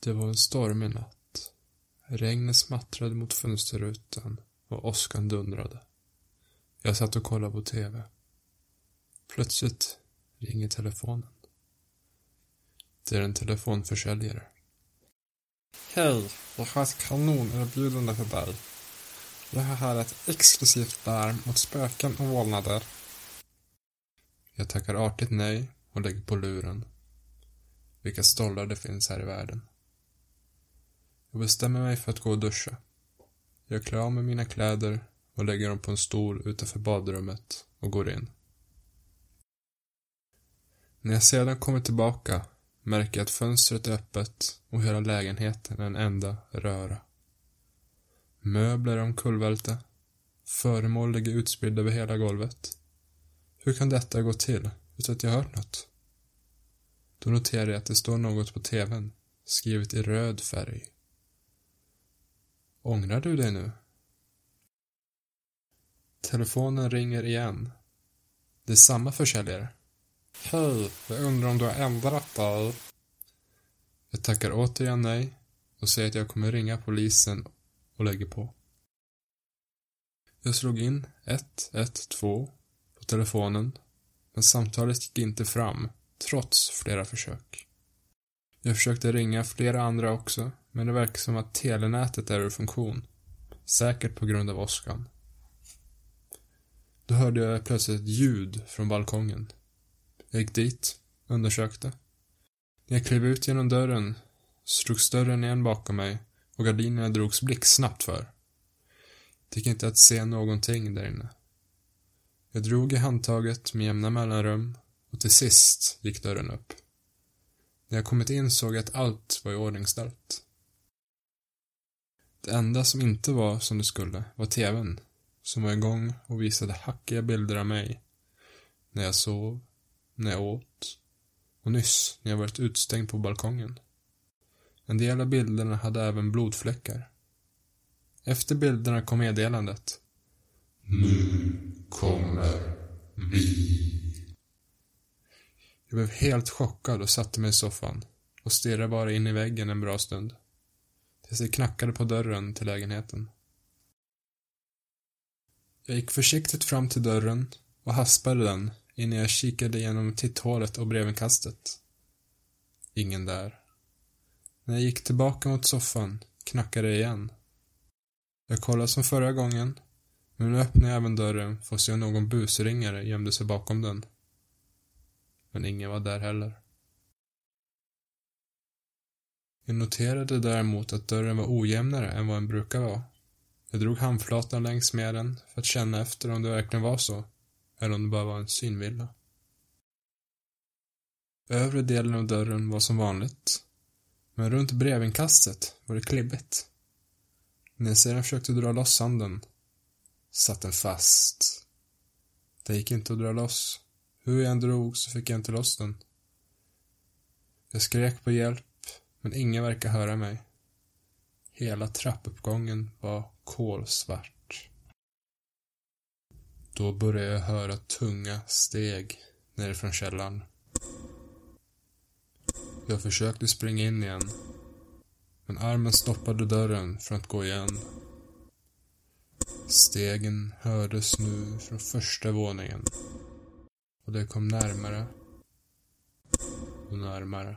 Det var en stormig natt. Regnet smattrade mot fönsterrutan och åskan dundrade. Jag satt och kollade på TV. Plötsligt ringer telefonen. Det är en telefonförsäljare. Hej, jag har ett kanonerbjudande för dig. Jag har här ett exklusivt larm mot spöken och vålnader. Jag tackar artigt nej och lägger på luren. Vilka stollar det finns här i världen. Jag bestämmer mig för att gå och duscha. Jag klär av mig mina kläder och lägger dem på en stol utanför badrummet och går in. När jag sedan kommer tillbaka märker jag att fönstret är öppet och hela lägenheten är en enda röra. Möbler är omkullvälta. Föremål ligger utspridda över hela golvet. Hur kan detta gå till utan att jag hört något? Då noterar jag att det står något på tvn, skrivet i röd färg. Ångrar du dig nu? Telefonen ringer igen. Det är samma försäljare. Hej, jag undrar om du har ändrat dig? Jag tackar återigen nej och säger att jag kommer ringa polisen och lägger på. Jag slog in 112 på telefonen men samtalet gick inte fram trots flera försök. Jag försökte ringa flera andra också men det verkar som att telenätet är ur funktion. Säkert på grund av åskan. Då hörde jag plötsligt ett ljud från balkongen. Jag gick dit, undersökte. När jag klev ut genom dörren slogs dörren igen bakom mig och gardinerna drogs blixtsnabbt för. Det gick inte att se någonting där inne. Jag drog i handtaget med jämna mellanrum och till sist gick dörren upp. När jag kommit in såg jag att allt var i. Det enda som inte var som det skulle var tvn, som var igång och visade hackiga bilder av mig. När jag sov, när jag åt och nyss när jag varit utstängd på balkongen. En del av bilderna hade även blodfläckar. Efter bilderna kom meddelandet. Nu kommer vi. Jag blev helt chockad och satte mig i soffan och stirrade bara in i väggen en bra stund. Tills det knackade på dörren till lägenheten. Jag gick försiktigt fram till dörren och haspade den innan jag kikade genom titthålet och brevinkastet. Ingen där. När jag gick tillbaka mot soffan knackade det igen. Jag kollade som förra gången, men nu öppnade jag även dörren för att se om någon busringare gömde sig bakom den. Men ingen var där heller. Jag noterade däremot att dörren var ojämnare än vad den brukar vara. Jag drog handflatan längs med den för att känna efter om det verkligen var så, eller om det bara var en synvilla. Övre delen av dörren var som vanligt, men runt brevinkastet var det klibbigt. När jag sedan försökte dra loss handen satt den fast. Det gick inte att dra loss. Hur jag än drog så fick jag inte loss den. Jag skrek på hjälp, men ingen verkar höra mig. Hela trappuppgången var kolsvart. Då började jag höra tunga steg nerifrån källaren. Jag försökte springa in igen, men armen stoppade dörren från att gå igen. Stegen hördes nu från första våningen och det kom närmare och närmare.